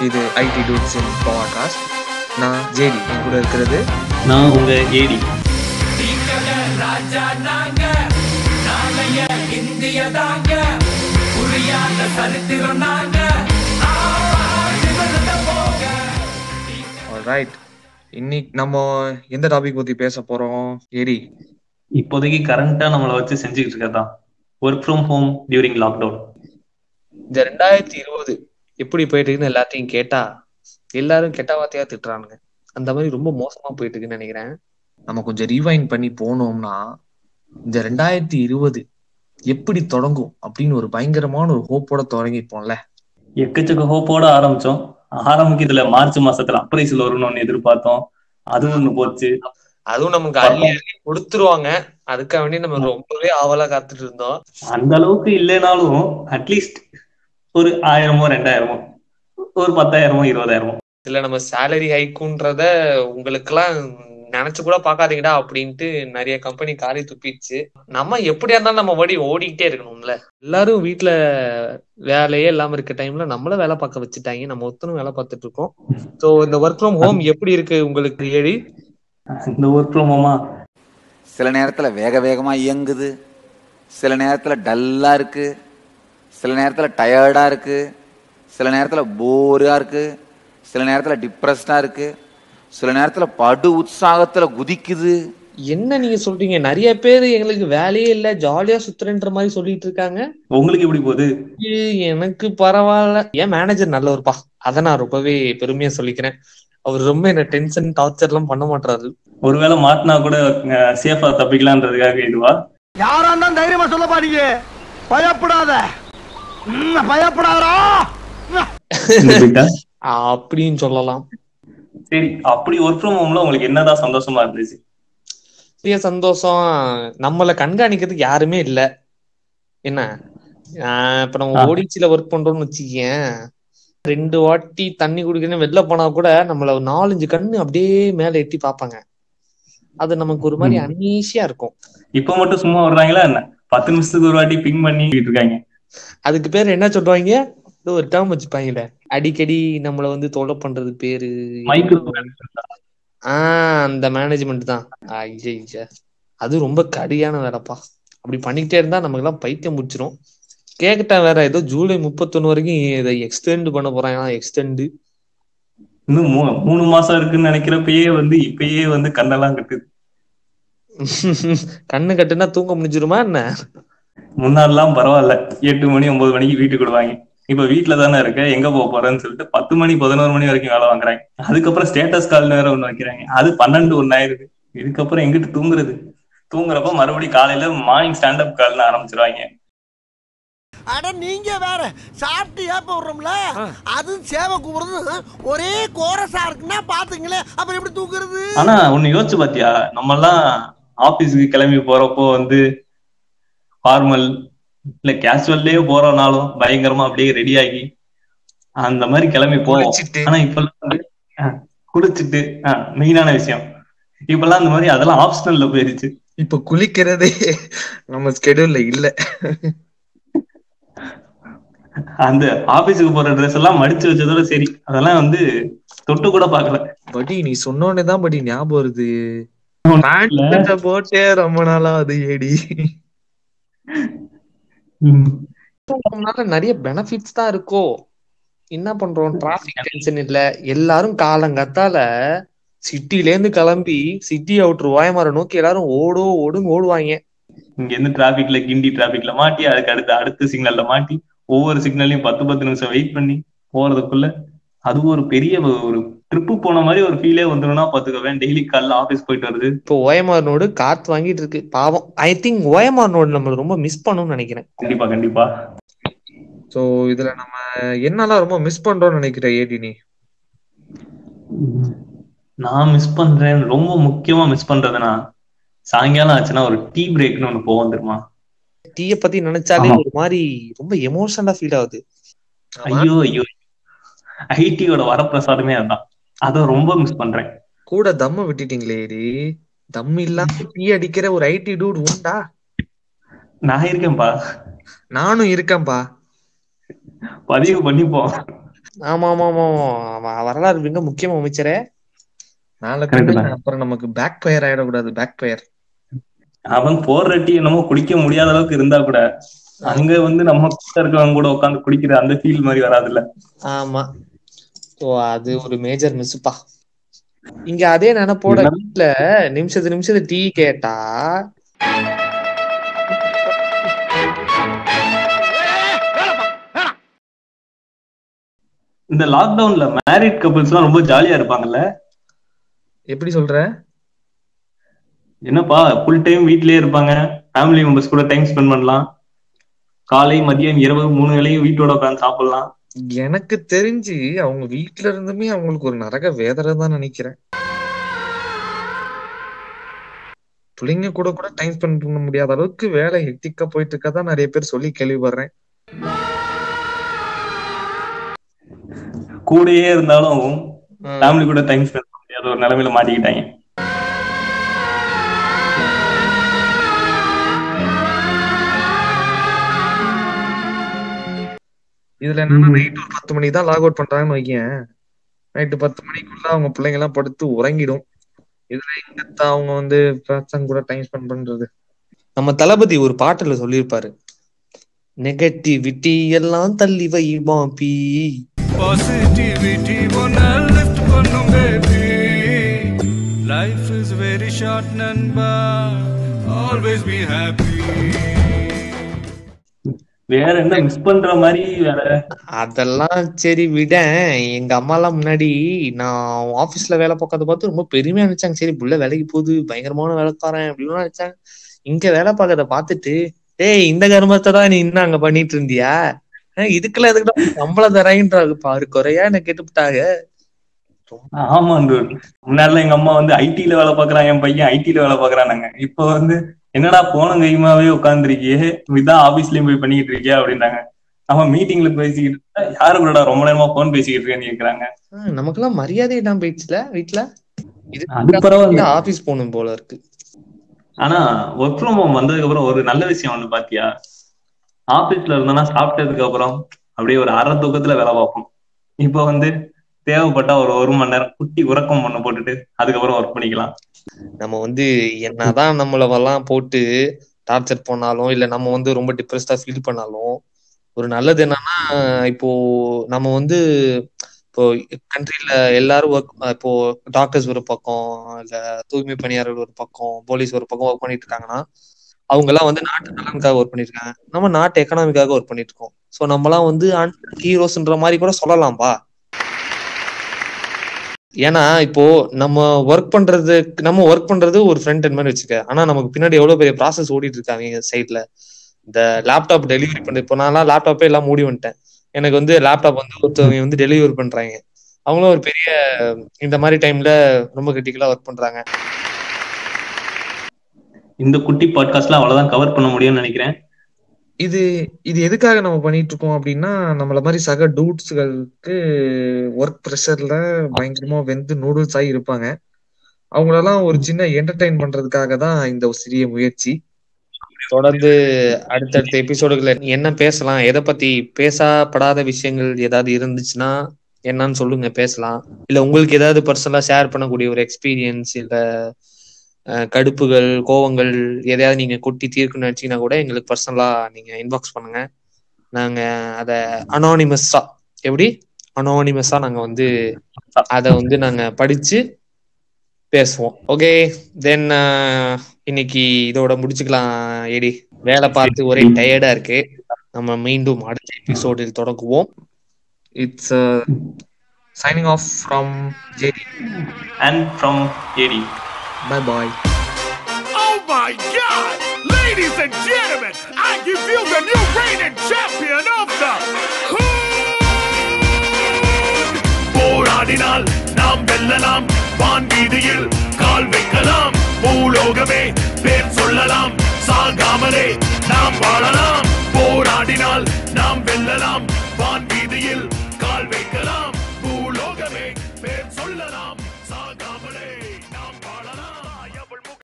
இது IT dudes in podcast நான் JD என் கூட இருக்கிறது நான் உங்க ஏடி. ரைட் இன்னைக்கு நம்ம எந்த டாபிக் பத்தி பேச போறோம் ஏடி? இப்போதைக்கு கரண்டா நம்மளை வச்சு செஞ்சுக்கிட்டு இருக்கதான் work from home during lockdown இந்த ரெண்டாயிரத்தி இருபது எப்படி போயிட்டு இருக்குன்னு எல்லாத்தையும் கேட்டா எல்லாரும் கெட்ட வார்த்தையா திட்டுறானுங்க. அந்த மாதிரி ரொம்ப மோசமா போயிட்டு இருக்குன்னு நினைக்கிறேன். நம்ம கொஞ்சம் ரீவைண்ட் பண்ணி போனோம்னா இந்த ரெண்டாயிரத்தி இருபது எப்படி தொடங்கும் அப்படின்னு ஒரு பயங்கரமான ஒரு ஹோப்போட தொடங்கிப்போம்ல. எக்கச்சக்க ஹோப்போட ஆரம்பிச்சோம். ஆரம்பிக்கிறதுல மார்ச் மாசத்துல அப்ரைசல் வரும்னு எதிர்பார்த்தோம். அது ஒண்ணு போச்சு. அதுவும் நமக்கு அள்ளி அள்ளி கொடுத்துருவாங்க. அதுக்காக வேண்டி நம்ம ரொம்பவே ஆவலா காத்துட்டு இருந்தோம். அந்த அளவுக்கு இல்லைனாலும் அட்லீஸ்ட் ஒரு ஆயிரமோ ரெண்டாயிரமோ ஒரு பத்தாயிரமோ இருபதாயிரமோ. இல்ல நம்ம சேலரி ஹைக்குன்றத உங்களுக்கெல்லாம் நினைச்சு கூட பாக்காதீங்கடா அப்படின்ட்டு நிறைய கம்பெனி காரி துப்பிடுச்சு. நம்ம எப்படியா இருந்தாலும் நம்ம ஓடி ஓடிக்கிட்டே இருக்கணும்ல. எல்லாரும் வீட்டுல வேலையே இல்லாம இருக்க டைம்ல நம்மள வேலை பார்க்க வச்சுட்டாங்க. நம்ம ஒத்தனும் வேலை பார்த்துட்டு இருக்கோம். சோ இந்த ஒர்க் ஃப்ரம் ஹோம் எப்படி இருக்கு உங்களுக்கு ஏழி? இந்த ஒர்க் ஃப்ரம் ஹோமா சில நேரத்தில் வேக வேகமாக இயங்குது. சில நேரத்தில் டல்லாக இருக்குது சில நேரத்தில் டயர்டாக இருக்குது சில நேரத்தில் போராக இருக்குது சில நேரத்தில் டிப்ரெஸ்டாக இருக்குது சில நேரத்தில் படு உற்சாகத்தில் குதிக்குது. என்ன நீங்க சொல்றீங்க? நிறைய பேர் எங்களுக்கு வேலையே இல்ல. ஜாலியா சுத்துறேன்ற மாதிரி சொல்லிட்டு இருக்காங்க. உங்களுக்கு எப்படி போகுது? எனக்கு பரவாயில்ல. என் மேனேஜர் நல்லவர்ப்பா. அதை நான் ரொம்பவே பெருமையா சொல்லிக்கிறேன். அவர் ரொம்ப என்ன டென்ஷன் டார்ச்சர் எல்லாம் பண்ண மாட்டாரு. ஒருவேளை மாட்டினா கூட சேஃபா தப்பிக்கலான்றதுக்காக இதுவா யாரா இருந்தாலும் தைரியமா சொல்லப்பா நீங்க பயப்படாத. அப்படின்னு சொல்லலாம். சரி அப்படி ஒர்க் ஃப்ரம் ஹோம்ல உங்களுக்கு என்னதான் சந்தோஷமா இருந்துச்சு? பெரிய சந்தோஷம். நம்மள கண்காணிக்கிறதுக்கு யாருமே இல்ல. என்ன? ஆஹ் இப்ப நம்ம. ஓடிச்சில ஒர்க் பண்றோம்னு வச்சுக்கேன் ரெண்டு வாட்டி தண்ணி குடிக்கணும் வெளில போனா கூட நம்மள நாலஞ்சு கண்ணு அப்படியே மேல எட்டி பார்ப்பாங்க. அது நமக்கு ஒரு மாதிரி ம். அன்ஈசியா இருக்கும். இப்ப மட்டும் சும்மா வர்றாங்களா என்ன? பத்து நிமிஷத்துக்கு ஒரு வாட்டி பிங் பண்ணிட்டு இருக்காங்க. அதுக்கு பேர் என்ன சொல்றாங்க? ஒரு டேர்ம் வச்சுப்பாங்கல்ல அடிக்கடி நம்மள வந்து தொலை பண்றது பேரு. ஆஹ் அந்த மேனேஜ்மெண்ட் தான். அது ரொம்ப கடியான வேலைப்பா. அப்படி பண்ணிக்கிட்டே இருந்தா நமக்கு எல்லாம் பைத்தியம் முடிச்சிரும் கேக்கிட்டேன் வேற ஏதோ ஜூலை முப்பத்தொன்னு வரைக்கும் இதை எக்ஸ்டெண்ட் பண்ண போறாங்க. எக்ஸ்டெண்ட் இன்னும் மூணு மாசம் இருக்குன்னு நினைக்கிறப்பயே வந்து இப்பயே வந்து கண்ணெல்லாம் கட்டுது. கண்ணு கட்டுனா தூங்க முடிஞ்சிருமா என்ன? முன்னாடிலாம் பரவாயில்ல. எட்டு மணி ஒன்பது மணிக்கு வீட்டுக்கு விடுவாங்க. இப்ப வீட்டுல தானே இருக்க எங்க போக போறேன்னு சொல்லிட்டு பத்து மணி பதினோரு மணி வரைக்கும் வேலை வாங்குறாங்க. அதுக்கப்புறம் ஸ்டேட்டஸ் கால் வேற ஒண்ணு வைக்கிறாங்க. அது பன்னெண்டு ஒண்ணு ஆயிருது இதுக்கப்புறம் எங்கிட்டு தூங்குறது? தூங்குறப்ப மறுபடியும் காலையில மார்னிங் ஸ்டாண்டப் கால்னு ஆரம்பிச்சிருவாங்க. அட நீங்க வேற சாப்பிட்டு ஏப்ப விடுறோம்ல? அதுவும் சேவை கூப்பிடுறது ஒரே கோரஸா இருக்குன்னா பாத்துங்களேன் அப்புறம் எப்படி தூக்குறது ஆனா ஒண்ணு யோசிச்சு பாத்தியா? நம்ம எல்லாம் ஆபீஸுக்கு கிளம்பி போறப்போ வந்து ஃபார்மல் இல்ல கேஷுவல்லே போறனாலும் பயங்கரமா அப்படியே ரெடி ஆகி அந்த மாதிரி கிளம்பி போவோம். ஆனா அஹ், குளிச்சுட்டு மெயினான விஷயம். இப்பெல்லாம் அந்த மாதிரி அதெல்லாம் ஆப்ஷனல்ல போயிருச்சு. இப்ப குளிக்கிறதே நம்ம ஸ்கெடியூல்ல இல்ல. அந்த ஆபீஸுக்கு போற ட்ரெஸ் எல்லாம் மடிச்சு வச்சதோட சரி. அதெல்லாம் வந்து தொட்டு கூட பாக்கல படி நீ சொன்னோடனே தான் படி ஞாபகம் வருது. போட்டே ரொம்ப நாளா அது ஏடி. அதனால நிறைய பெனிஃபிட்ஸ் தான் இருக்கோ. என்ன பண்றோம்? டிராபிக் டென்ஷன் இல்ல. எல்லாரும் காலங்கத்தால சிட்டில இருந்து கிளம்பி சிட்டி அவுட்ரு ஓயமர நோக்கி எல்லாரும் ஓடோ ஓடுங்க ஓடுவாங்க. இங்க இருந்து டிராபிக்ல கிண்டி டிராபிக்ல மாட்டி அதுக்கு அடுத்து அடுத்த சிக்னல்ல மாட்டி ஒவ்வொரு சிக்னல்லையும் பத்து பத்து நிமிஷம் வெயிட் பண்ணி போறதுக்குள்ள அது ஒரு பெரிய ஒரு ட்ரிப்பு போன மாதிரி ஒரு ஃபீலே வந்துடும்னா பாத்துக்கவேன். டெய்லி காலைல ஆபீஸ் போயிட்டு வருது இப்போ ஓயமார் நோடு காத்து வாங்கிட்டு இருக்கு. பாவம். ஐ திங்க் ஓயமார் நோடு நம்ம ரொம்ப மிஸ் பண்ணணும்னு நினைக்கிறேன். கண்டிப்பா கண்டிப்பா. சோ இதுல நம்ம என்னெல்லாம் ரொம்ப மிஸ் பண்றோம்னு நினைக்கிறேன் ஏடி நீ? நான் மிஸ் பண்றேன். ரொம்ப முக்கியமா மிஸ் பண்றதுன்னா சாயங்காலம் ஆச்சுன்னா ஒரு டீ பிரேக்னு ஒண்ணு போவோம் தெரியுமா? டீய பத்தி நினைச்சாலே. ஒரு மாதிரி ரொம்ப எமோஷனலா ஃபீல் ஆகுது. ஐயோ ஐயோ. ஐடியோட வரப்பிரசாதமே அதான். அதை ரொம்ப மிஸ் பண்றேன். கூட தம்ம விட்டுட்டீங்களே தம் இல்லாம டீ அடிக்கிற ஒரு ஐடி டூட் உண்டா? நான் இருக்கேன்பா நானும் இருக்கேன்பா பதிவு பண்ணிப்போம். ஆமா ஆமா ஆமா. வரலாறு மிக முக்கியம் அமைச்சரே. நாளை Correct பின்ன தான். அப்புறம் நமக்கு பேக் பயர் ஆயிடக்கூடாது பேக் பயர் அவன் போடுற டீ என்னமோ குடிக்க முடியாத அளவுக்கு இருந்தா கூட அங்க வந்து நம்ம கூட இருக்கவங்க கூட உட்காந்து குடிக்கிற அந்த ஃபீல் மாதிரி வராதுல்ல. ஆமா. ஓ அது ஒரு மேஜர் மிஸ்ப்பா இங்க அதே நினைப்போட? வீட்டுல நிமிஷத்து நிமிஷத்து டீ கேட்டா இந்த லாக்டவுன்ல மேரிட் கப்பிள்ஸ் எல்லாம் ரொம்ப ஜாலியா இருப்பாங்கல்ல? எப்படி சொல்ற? என்னப்பா ஃபுல் டைம் வீட்லயே இருப்பாங்க. ஃபேமிலி மெம்பர்ஸ் கூட டைம் ஸ்பெண்ட் பண்ணலாம். காலை மதியம் இரவு மூணு வேளையும் வீட்டோட உட்காந்து சாப்பிடலாம். எனக்கு தெரிஞ்சு அவங்க வீட்ல இருந்துமே அவங்களுக்கு ஒரு நரக வேதனை தான் நினைக்கிறேன். பிள்ளைங்க கூட கூட டைம் ஸ்பெண்ட் பண்ண முடியாத அளவுக்கு வேலை ஹெக்டிக்கா போயிட்டு இருக்கதான் நிறைய பேர் சொல்லி கேள்விப்படுறேன். கூடயே இருந்தாலும். ஃபேமிலி கூட டைம் ஸ்பெண்ட் பண்ண முடியாத ஒரு நிலைமையில மாட்டிக்கிட்டாங்க. இதுல என்னன்னா நைட் ஒரு பத்து மணிக்கு தான் லாக் அவுட் பண்றாங்கன்னு வைக்கேன் நைட்டு பத்து மணிக்குள்ள அவங்க பிள்ளைங்க எல்லாம் படுத்து உறங்கிடும். இதுல எங்கத்தான் அவங்க வந்து பசங்க கூட டைம் ஸ்பெண்ட் பண்றது? நம்ம தளபதி ஒரு பாட்டுல சொல்லியிருப்பாரு. நெகட்டிவிட்டி எல்லாம் தள்ளி வை மாப்பி பாசிட்டிவிட்டி ஒன்ன லிஃப்ட் பண்ணும் baby life is very short நண்பா. ஆல்வேஸ் பி ஹாப்பி வேற என்ன மிஸ் பண்ற மாதிரி வேற? அதெல்லாம் சரி விட எங்க அம்மா எல்லாம் முன்னாடி நான் ஆபீஸ்ல வேலை பார்க்கறத பார்த்து ரொம்ப பெருமையா நினைச்சாங்க. சரி புள்ள வேலைக்கு போகுது பயங்கரமான வேலைக்காரன் அப்படின்னு நினைச்சாங்க. இங்க வேலை பார்க்கறத பார்த்துட்டு டேய் இந்த கர்மத்தை தான் நீ இன்னும் அங்க பண்ணிட்டு இருந்தியா? இதுக்கெல்லாம் எதுக்குடா சம்பளம் தராங்கன்றாங்க பாரு குறையா என்ன கேட்டுவிட்டாங்க ஆமா முன்னாடிலாம் எங்க அம்மா வந்து ஐடில வேலை பாக்குறான் என் பையன் ஐடில வேலை பாக்குறானாங்க இப்ப வந்து என்னடா போன கையுமாவே உட்காந்துருக்கியே இதான் ஆபீஸ்லயும் போய் பண்ணிக்கிட்டு இருக்கியா அப்படின்றாங்க. அவன் மீட்டிங்ல பேசிக்கிட்டு இருந்தா, யாரு கூடடா ரொம்ப நேரமா போன் பேசிக்கிட்டு இருக்கேன்னு கேக்குறாங்க. ஆஹ் நமக்கெல்லாம் மரியாதை இல்லாம போயிடுச்சுல வீட்டுல அது பரவாயில்ல. ஆபீஸ் போகணும் போல இருக்கு. ஆனா ஒர்க் ஃப்ரம் ஹோம் வந்ததுக்கு அப்புறம் ஒரு நல்ல விஷயம் ஒண்ணு பாத்தியா? ஆபீஸ்ல இருந்தோம்னா சாப்பிட்டதுக்கு அப்புறம் அப்படியே ஒரு அரை தூக்கத்துல வேலை பார்ப்போம். இப்போ வந்து தேவைப்பட்டா ஒரு ஒரு மணி நேரம் குட்டி உறக்கம் பண்ண போட்டுட்டு அதுக்கப்புறம் ஒர்க் பண்ணிக்கலாம். நம்ம வந்து என்னதான் நம்மளவெல்லாம் போட்டு டார்ச்சர் பண்ணாலும் இல்ல நம்ம வந்து ரொம்ப டிப்ரெஸ்டா ஃபீல் பண்ணாலும் ஒரு நல்லது என்னன்னா இப்போ நம்ம வந்து இப்போ கண்ட்ரில எல்லாரும் ஒர்க் இப்போ டாக்டர்ஸ் ஒரு பக்கம் இல்ல தூய்மை பணியாளர்கள் ஒரு பக்கம் போலீஸ் ஒரு பக்கம் ஒர்க் பண்ணிட்டு இருக்காங்கன்னா அவங்க எல்லாம் வந்து நாட்டு நலனுக்காக ஒர்க் பண்ணிட்டு இருக்காங்க. நம்ம நாட்டு எக்கனாமிக்காக ஒர்க் பண்ணிட்டு இருக்கோம். சோ நம்மலாம் வந்து ஹீரோஸ்ன்ற மாதிரி கூட சொல்லலாம்பா. ஏன்னா இப்போ நம்ம ஒர்க் பண்றது நம்ம ஒர்க் பண்றது ஒரு ஃப்ரண்ட் எண்ட் மாதிரி வச்சுக்க. ஆனா நமக்கு பின்னாடி எவ்வளவு பெரிய ப்ராசஸ் ஓடிட்டு இருக்காங்க சைட்ல இந்த லேப்டாப் டெலிவரி பண்ண இப்போ நான்லாம் லேப்டாப்பே எல்லாம் மூடி வந்துட்டேன். எனக்கு வந்து லேப்டாப் வந்து ஒருத்தவங்க வந்து டெலிவரி பண்றாங்க. அவங்களும் ஒரு பெரிய இந்த மாதிரி டைம்ல ரொம்ப கிரிட்டிக்கலா ஒர்க் பண்றாங்க. இந்த குட்டி பாட்காஸ்ட்ல அவ்வளவுதான் கவர் பண்ண முடியும்னு நினைக்கிறேன். இது இது எதுக்காக நம்ம பண்ணிட்டு இருக்கோம் அப்படின்னா நம்மள மாதிரி சக டூட்ஸ்களுக்கு ஒர்க் ப்ரெஷர்ல பயங்கரமா வெந்து நூடுல்ஸ் ஆகி இருப்பாங்க. அவங்களெல்லாம் ஒரு சின்ன என்டர்டைன் பண்றதுக்காக தான் இந்த சிறிய முயற்சி. தொடர்ந்து அடுத்தடுத்த எபிசோடுகளை என்ன பேசலாம் எதை பத்தி பேசப்படாத விஷயங்கள் ஏதாவது இருந்துச்சுன்னா என்னன்னு சொல்லுங்க பேசலாம். இல்ல உங்களுக்கு ஏதாவது பர்சனலா ஷேர் பண்ணக்கூடிய ஒரு எக்ஸ்பீரியன்ஸ் இல்ல கடுப்புகள் கோவங்கள் எதையாவது நீங்க கொட்டி தீர்க்கணும்னு நினைச்சீங்கன்னா கூட எங்களுக்கு பர்சனலா நீங்க இன்பாக்ஸ் பண்ணுங்க. நாங்க அத அனானிமஸா எப்படி? அனானிமஸா நாங்க வந்து அத வந்து நாங்க படிச்சு பேசுவோம். ஓகே தென் இன்னைக்கு இதோட முடிச்சுக்கலாம் ஏடி வேலை பார்த்து ஒரே டயர்டா இருக்கு. நம்ம மீண்டும் அடுத்த எபிசோடில் தொடங்குவோம். It's signing off from JD and from AD bye bye Oh my God! Ladies and gentlemen, I give you the new reigning champion of the Hood! போராடினால் நாம் வெல்லலாம். வான் வீதியில் கால் வைக்கலாம். பூலோகமே பேர் சொல்லலாம். சாகாமலே நாம் வாழலாம். போராடினால் நாம் வெல்லலாம். வான் வீதியில்